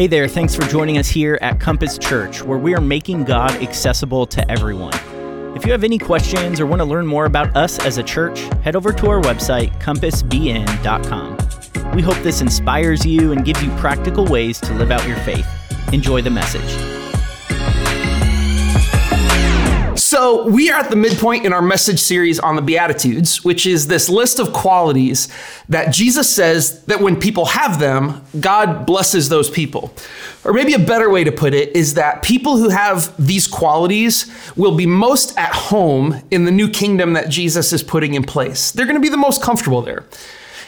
Hey there, thanks for joining us here at Compass Church, where we are making God accessible to everyone. If you have any questions or want to learn more about us as a church, head over to our website, compassbn.com. We hope this inspires you and gives you practical ways to live out your faith. Enjoy the message. So, we are at the midpoint in our message series on the Beatitudes, which is this list of qualities that Jesus says that when people have them, God blesses those people. Or maybe a better way to put it is that people who have these qualities will be most at home in the new kingdom that Jesus is putting in place. They're going to be the most comfortable there.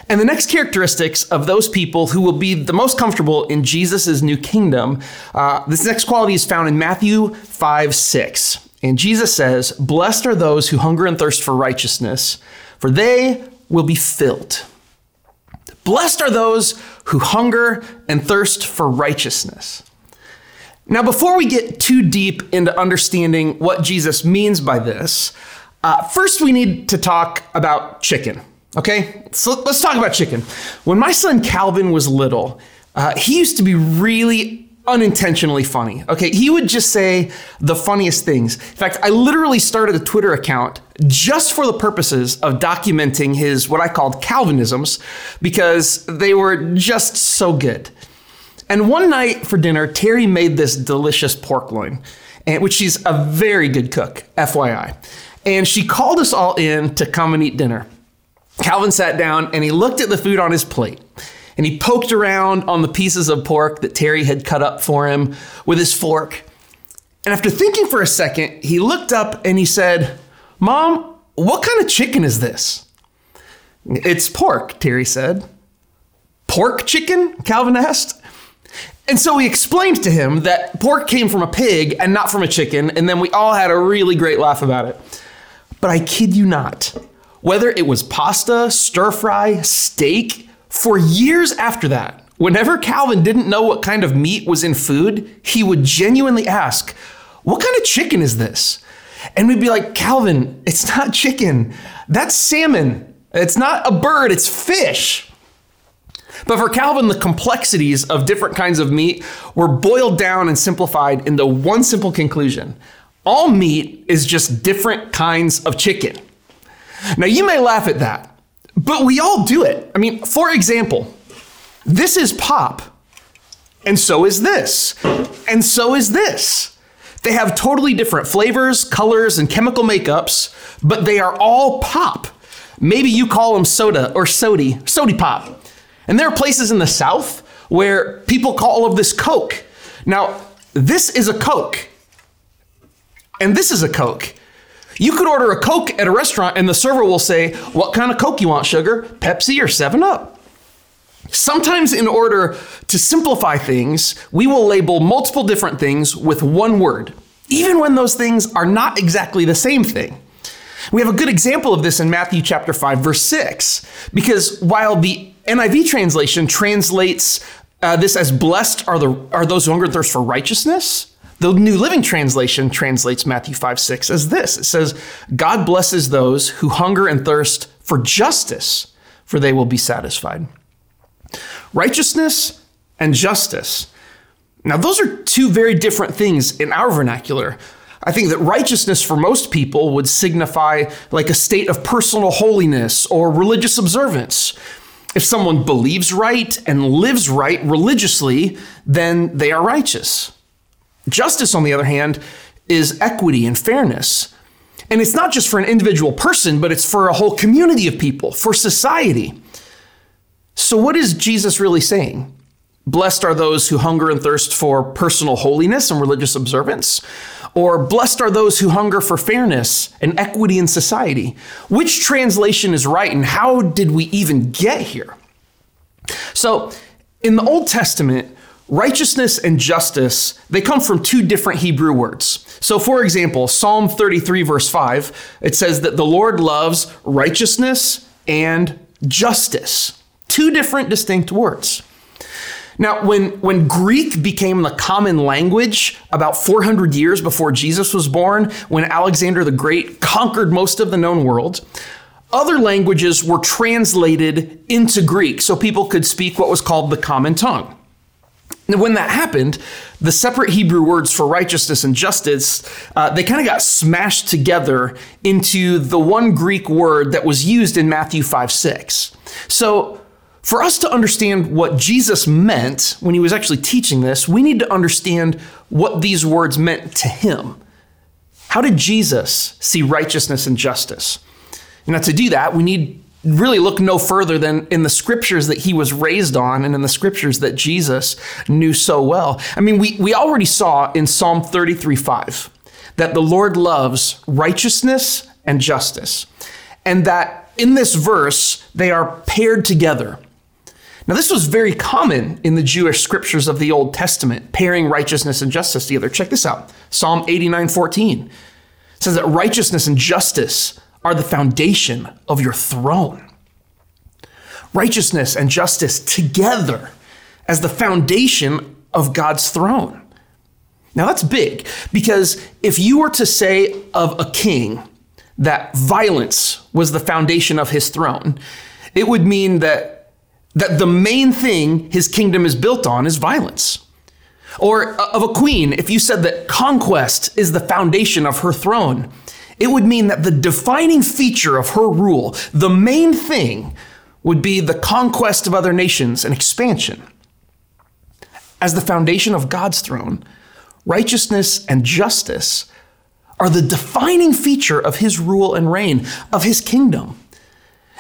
And the next characteristics of those people who will be the most comfortable in Jesus' new kingdom, uh, this next quality is found in Matthew 5 6. And Jesus says, Blessed are those who hunger and thirst for righteousness, for they will be filled. Blessed are those who hunger and thirst for righteousness. Now, before we get too deep into understanding what Jesus means by this, uh, first we need to talk about chicken. Okay, so let's talk about chicken. When my son Calvin was little, uh, he used to be really unintentionally funny. Okay, he would just say the funniest things. In fact, I literally started a Twitter account just for the purposes of documenting his what I called Calvinisms because they were just so good. And one night for dinner, Terry made this delicious pork loin, which she's a very good cook, FYI. And she called us all in to come and eat dinner. Calvin sat down and he looked at the food on his plate and he poked around on the pieces of pork that Terry had cut up for him with his fork. And after thinking for a second, he looked up and he said, Mom, what kind of chicken is this? It's pork, Terry said. Pork chicken? Calvin asked. And so we explained to him that pork came from a pig and not from a chicken, and then we all had a really great laugh about it. But I kid you not, whether it was pasta, stir fry, steak, for years after that, whenever Calvin didn't know what kind of meat was in food, he would genuinely ask, What kind of chicken is this? And we'd be like, Calvin, it's not chicken. That's salmon. It's not a bird, it's fish. But for Calvin, the complexities of different kinds of meat were boiled down and simplified into one simple conclusion all meat is just different kinds of chicken. Now, you may laugh at that, but we all do it. I mean, for example, this is pop, and so is this, and so is this. They have totally different flavors, colors, and chemical makeups, but they are all pop. Maybe you call them soda or sody, sody pop. And there are places in the South where people call all of this Coke. Now, this is a Coke, and this is a Coke. You could order a Coke at a restaurant and the server will say, What kind of Coke you want, sugar? Pepsi or 7 Up? Sometimes, in order to simplify things, we will label multiple different things with one word, even when those things are not exactly the same thing. We have a good example of this in Matthew chapter 5 verse 6 because while the NIV translation translates uh, this as blessed are the are those who hunger and thirst for righteousness, the New Living Translation translates Matthew 5 6 as this it says, God blesses those who hunger and thirst for justice, for they will be satisfied. Righteousness and justice. Now, those are two very different things in our vernacular. I think that righteousness for most people would signify like a state of personal holiness or religious observance. If someone believes right and lives right religiously, then they are righteous. Justice, on the other hand, is equity and fairness. And it's not just for an individual person, but it's for a whole community of people, for society. So, what is Jesus really saying? Blessed are those who hunger and thirst for personal holiness and religious observance. Or blessed are those who hunger for fairness and equity in society. Which translation is right and how did we even get here? So, in the Old Testament, Righteousness and justice, they come from two different Hebrew words. So, for example, Psalm 33, verse 5, it says that the Lord loves righteousness and justice. Two different distinct words. Now, when, when Greek became the common language about 400 years before Jesus was born, when Alexander the Great conquered most of the known world, other languages were translated into Greek so people could speak what was called the common tongue. And when that happened, the separate Hebrew words for righteousness and justice, uh, they kind of got smashed together into the one Greek word that was used in Matthew 5 6. So, for us to understand what Jesus meant when he was actually teaching this, we need to understand what these words meant to him. How did Jesus see righteousness and justice? Now, to do that, we need really look no further than in the scriptures that he was raised on and in the scriptures that Jesus knew so well. I mean, we, we already saw in Psalm 33 5 that the Lord loves righteousness and justice, and that in this verse they are paired together. Now, this was very common in the Jewish scriptures of the Old Testament, pairing righteousness and justice together. Check this out Psalm 89 14 says that righteousness and justice are the foundation of your throne. Righteousness and justice together as the foundation of God's throne. Now that's big because if you were to say of a king that violence was the foundation of his throne, it would mean that that the main thing his kingdom is built on is violence. Or uh, of a queen, if you said that conquest is the foundation of her throne, it would mean that the defining feature of her rule, the main thing, would be the conquest of other nations and expansion. As the foundation of God's throne, righteousness and justice are the defining feature of his rule and reign, of his kingdom.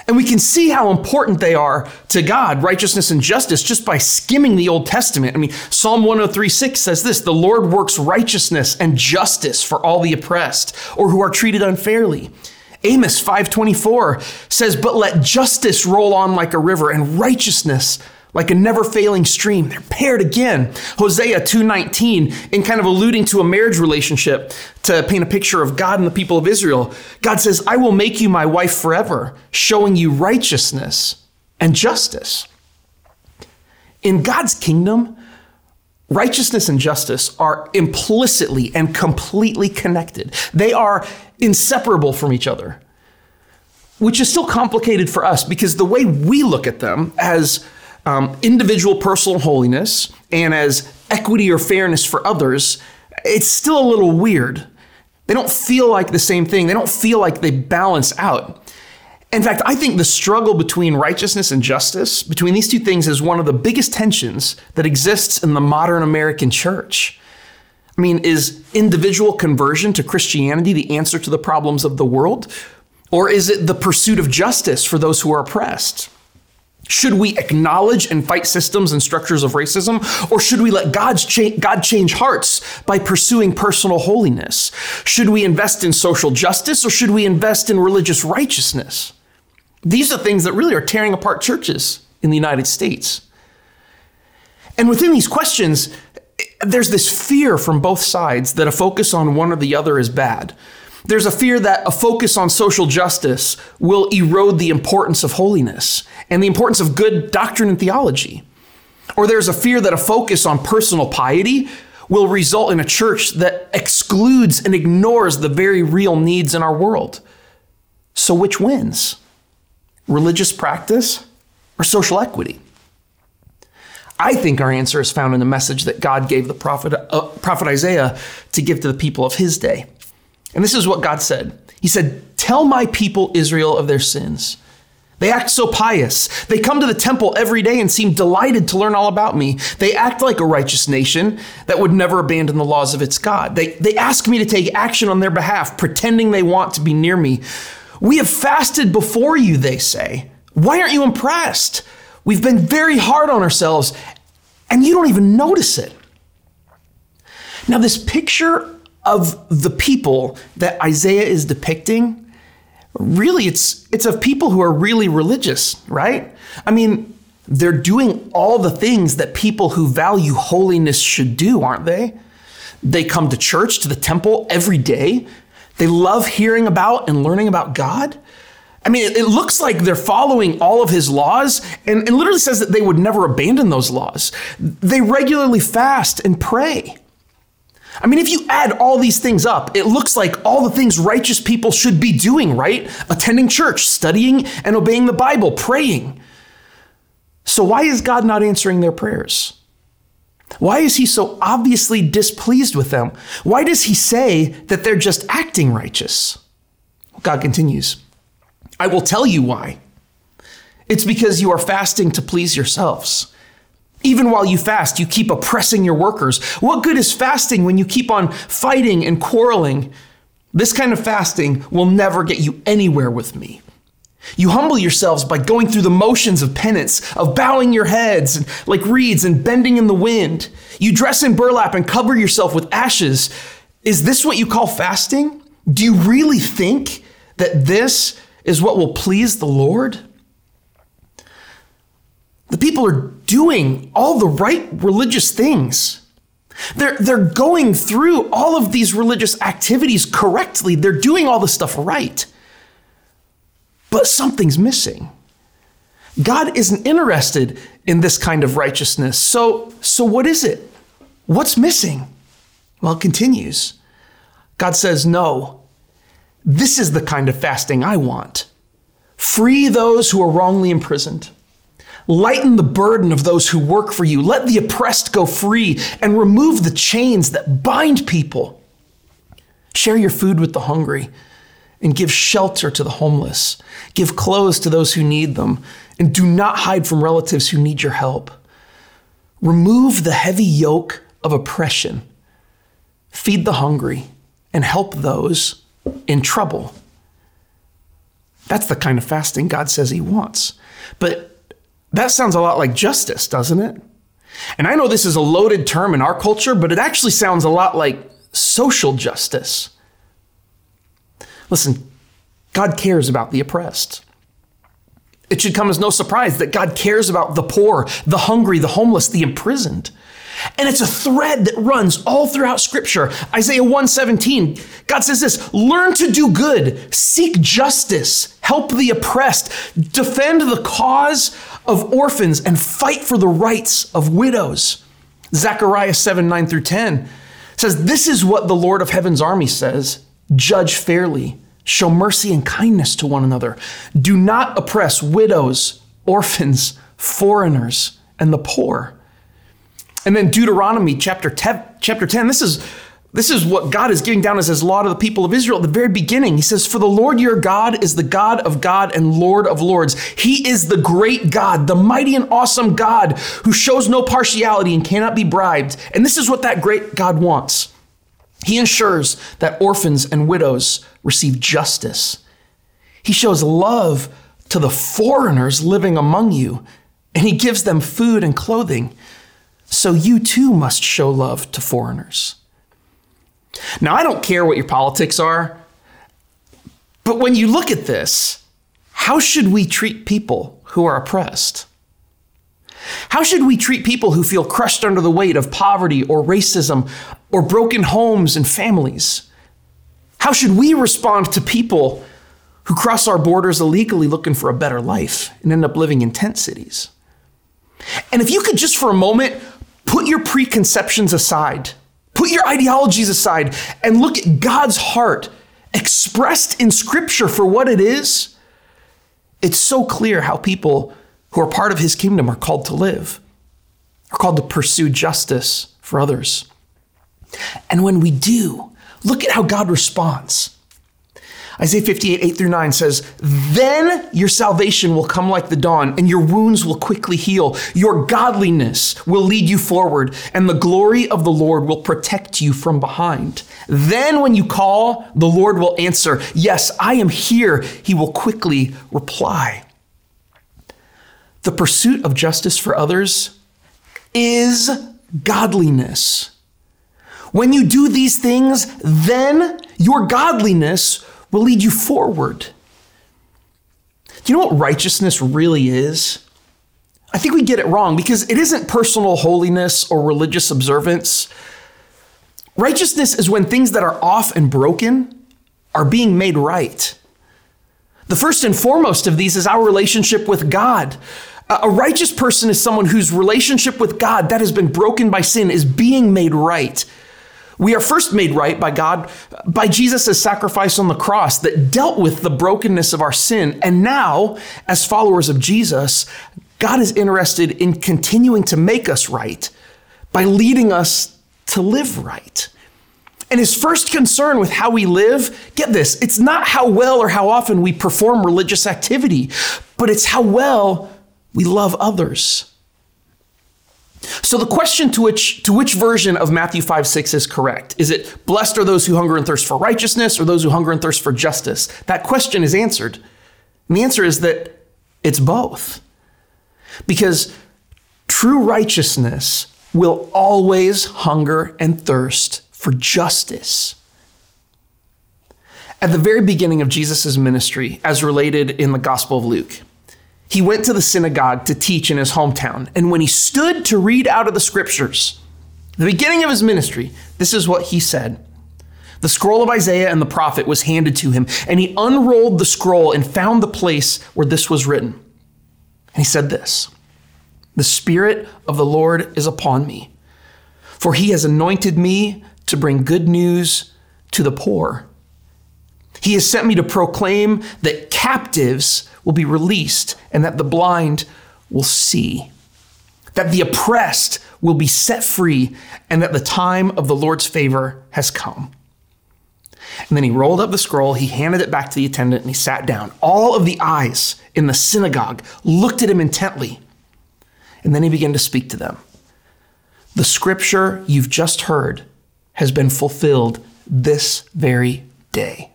And we can see how important they are to God, righteousness and justice, just by skimming the Old Testament. I mean, Psalm 103 6 says this The Lord works righteousness and justice for all the oppressed or who are treated unfairly. Amos 5:24 says, "But let justice roll on like a river and righteousness like a never failing stream. They're paired again. Hosea 2:19 in kind of alluding to a marriage relationship to paint a picture of God and the people of Israel. God says, "I will make you my wife forever, showing you righteousness and justice." In God's kingdom, righteousness and justice are implicitly and completely connected. They are inseparable from each other. Which is still complicated for us because the way we look at them as um, individual personal holiness and as equity or fairness for others, it's still a little weird. They don't feel like the same thing, they don't feel like they balance out. In fact, I think the struggle between righteousness and justice, between these two things, is one of the biggest tensions that exists in the modern American church. I mean, is individual conversion to Christianity the answer to the problems of the world? Or is it the pursuit of justice for those who are oppressed? Should we acknowledge and fight systems and structures of racism? Or should we let God's cha- God change hearts by pursuing personal holiness? Should we invest in social justice or should we invest in religious righteousness? These are things that really are tearing apart churches in the United States. And within these questions, there's this fear from both sides that a focus on one or the other is bad. There's a fear that a focus on social justice will erode the importance of holiness and the importance of good doctrine and theology. Or there's a fear that a focus on personal piety will result in a church that excludes and ignores the very real needs in our world. So, which wins? Religious practice or social equity? I think our answer is found in the message that God gave the prophet, uh, prophet Isaiah to give to the people of his day. And this is what God said He said, Tell my people Israel of their sins. They act so pious. They come to the temple every day and seem delighted to learn all about me. They act like a righteous nation that would never abandon the laws of its God. They, they ask me to take action on their behalf, pretending they want to be near me. We have fasted before you, they say. Why aren't you impressed? We've been very hard on ourselves, and you don't even notice it. Now, this picture of the people that Isaiah is depicting, really it's it's of people who are really religious, right? I mean, they're doing all the things that people who value holiness should do, aren't they? They come to church, to the temple every day. They love hearing about and learning about God. I mean, it, looks like they're following all of his laws and, and literally says that they would never abandon those laws. They regularly fast and pray. I mean, if you add all these things up, it looks like all the things righteous people should be doing, right? Attending church, studying and obeying the Bible, praying. So, why is God not answering their prayers? Why is he so obviously displeased with them? Why does he say that they're just acting righteous? God continues, I will tell you why. It's because you are fasting to please yourselves. Even while you fast, you keep oppressing your workers. What good is fasting when you keep on fighting and quarreling? This kind of fasting will never get you anywhere with me. You humble yourselves by going through the motions of penance, of bowing your heads like reeds and bending in the wind. You dress in burlap and cover yourself with ashes. Is this what you call fasting? Do you really think that this is what will please the Lord? The people are doing all the right religious things. They're, they're going through all of these religious activities correctly. They're doing all the stuff right. But something's missing. God isn't interested in this kind of righteousness. So, so what is it? What's missing? Well, it continues. God says, No, this is the kind of fasting I want. Free those who are wrongly imprisoned. Lighten the burden of those who work for you. Let the oppressed go free and remove the chains that bind people. Share your food with the hungry and give shelter to the homeless. Give clothes to those who need them, and do not hide from relatives who need your help. Remove the heavy yoke of oppression. Feed the hungry and help those in trouble. That's the kind of fasting God says He wants. But that sounds a lot like justice, doesn't it? And I know this is a loaded term in our culture, but it actually sounds a lot like social justice. Listen, God cares about the oppressed. It should come as no surprise that God cares about the poor, the hungry, the homeless, the imprisoned. And it's a thread that runs all throughout scripture. Isaiah 117, God says this, learn to do good, seek justice, help the oppressed, defend the cause of orphans and fight for the rights of widows. Zechariah 7, 9 through 10 says, This is what the Lord of heaven's army says judge fairly, show mercy and kindness to one another. Do not oppress widows, orphans, foreigners, and the poor. And then Deuteronomy chapter 10, chapter 10 this is this is what God is giving down as his law to the people of Israel at the very beginning. He says, For the Lord your God is the God of God and Lord of lords. He is the great God, the mighty and awesome God who shows no partiality and cannot be bribed. And this is what that great God wants he ensures that orphans and widows receive justice. He shows love to the foreigners living among you, and he gives them food and clothing. So you too must show love to foreigners. Now, I don't care what your politics are, but when you look at this, how should we treat people who are oppressed? How should we treat people who feel crushed under the weight of poverty or racism or broken homes and families? How should we respond to people who cross our borders illegally looking for a better life and end up living in tent cities? And if you could just for a moment put your preconceptions aside, put your ideologies aside, and look at God's heart expressed in Scripture for what it is, it's so clear how people who are part of his kingdom are called to live, are called to pursue justice for others. And when we do, look at how God responds. Isaiah 58, 8 through 9 says, Then your salvation will come like the dawn, and your wounds will quickly heal. Your godliness will lead you forward, and the glory of the Lord will protect you from behind. Then, when you call, the Lord will answer, Yes, I am here. He will quickly reply. The pursuit of justice for others is godliness. When you do these things, then your godliness will lead you forward. Do you know what righteousness really is? I think we get it wrong because it isn't personal holiness or religious observance. Righteousness is when things that are off and broken are being made right. The first and foremost of these is our relationship with God. A righteous person is someone whose relationship with God that has been broken by sin is being made right. We are first made right by God by Jesus' sacrifice on the cross that dealt with the brokenness of our sin. And now, as followers of Jesus, God is interested in continuing to make us right by leading us to live right. And his first concern with how we live, get this, it's not how well or how often we perform religious activity, but it's how well we love others. So the question to which to which version of Matthew 5 6 is correct? Is it blessed are those who hunger and thirst for righteousness or those who hunger and thirst for justice? That question is answered. And the answer is that it's both. Because true righteousness will always hunger and thirst for justice. At the very beginning of Jesus' ministry, as related in the Gospel of Luke, he went to the synagogue to teach in his hometown. And when he stood to read out of the scriptures, the beginning of his ministry, this is what he said. The scroll of Isaiah and the prophet was handed to him, and he unrolled the scroll and found the place where this was written. And he said this The Spirit of the Lord is upon me, for he has anointed me to bring good news to the poor. He has sent me to proclaim that captives will be released and that the blind will see, that the oppressed will be set free, and that the time of the Lord's favor has come. And then he rolled up the scroll, he handed it back to the attendant, and he sat down. All of the eyes in the synagogue looked at him intently. And then he began to speak to them. The scripture you've just heard has been fulfilled this very day.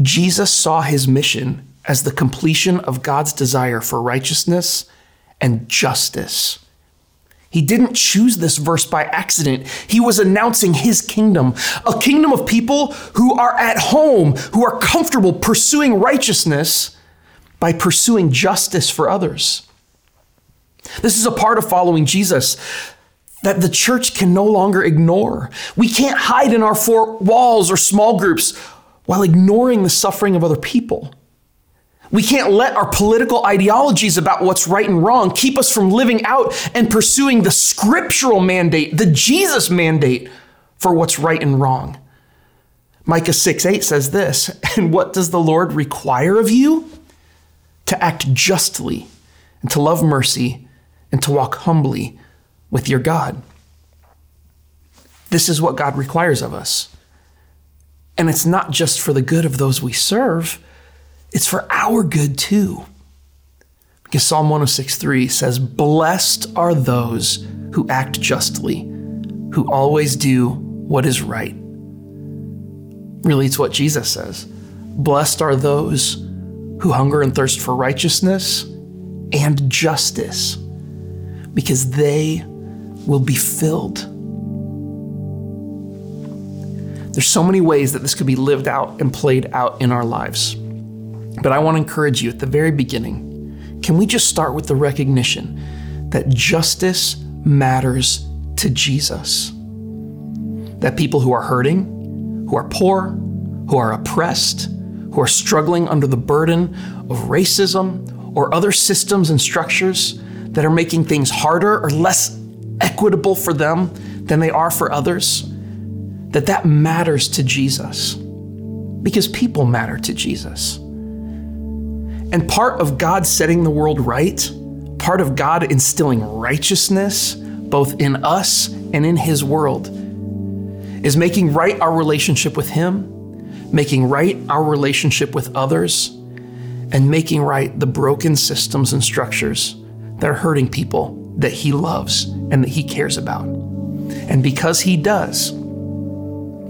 Jesus saw his mission as the completion of God's desire for righteousness and justice. He didn't choose this verse by accident. He was announcing his kingdom, a kingdom of people who are at home, who are comfortable pursuing righteousness by pursuing justice for others. This is a part of following Jesus that the church can no longer ignore. We can't hide in our four walls or small groups while ignoring the suffering of other people. We can't let our political ideologies about what's right and wrong keep us from living out and pursuing the scriptural mandate, the Jesus mandate for what's right and wrong. Micah 6 8 says this, and what does the Lord require of you? To act justly, and to love mercy, and to walk humbly with your God. This is what God requires of us. And it's not just for the good of those we serve, it's for our good too. Because Psalm 106:3 says, Blessed are those who act justly, who always do what is right. Really, it's what Jesus says. Blessed are those who hunger and thirst for righteousness and justice, because they will be filled. There's so many ways that this could be lived out and played out in our lives. But I want to encourage you at the very beginning can we just start with the recognition that justice matters to Jesus? That people who are hurting, who are poor, who are oppressed, who are struggling under the burden of racism or other systems and structures that are making things harder or less equitable for them than they are for others, that that matters to Jesus because people matter to Jesus. And part of God setting the world right, part of God instilling righteousness both in us and in His world, is making right our relationship with Him, making right our relationship with others, and making right the broken systems and structures that are hurting people that He loves and that He cares about. And because He does,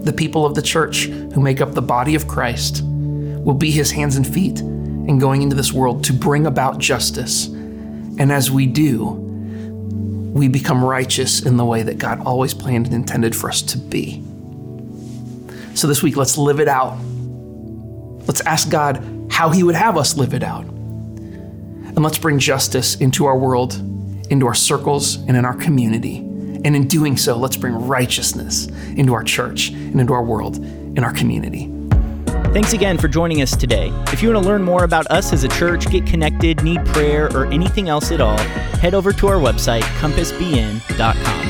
the people of the church who make up the body of Christ will be His hands and feet in going into this world to bring about justice. And as we do, we become righteous in the way that God always planned and intended for us to be. So this week, let's live it out. Let's ask God how He would have us live it out. And let's bring justice into our world, into our circles, and in our community. And in doing so, let's bring righteousness into our church and into our world, in our community. Thanks again for joining us today. If you want to learn more about us as a church, get connected, need prayer, or anything else at all, head over to our website, compassbn.com.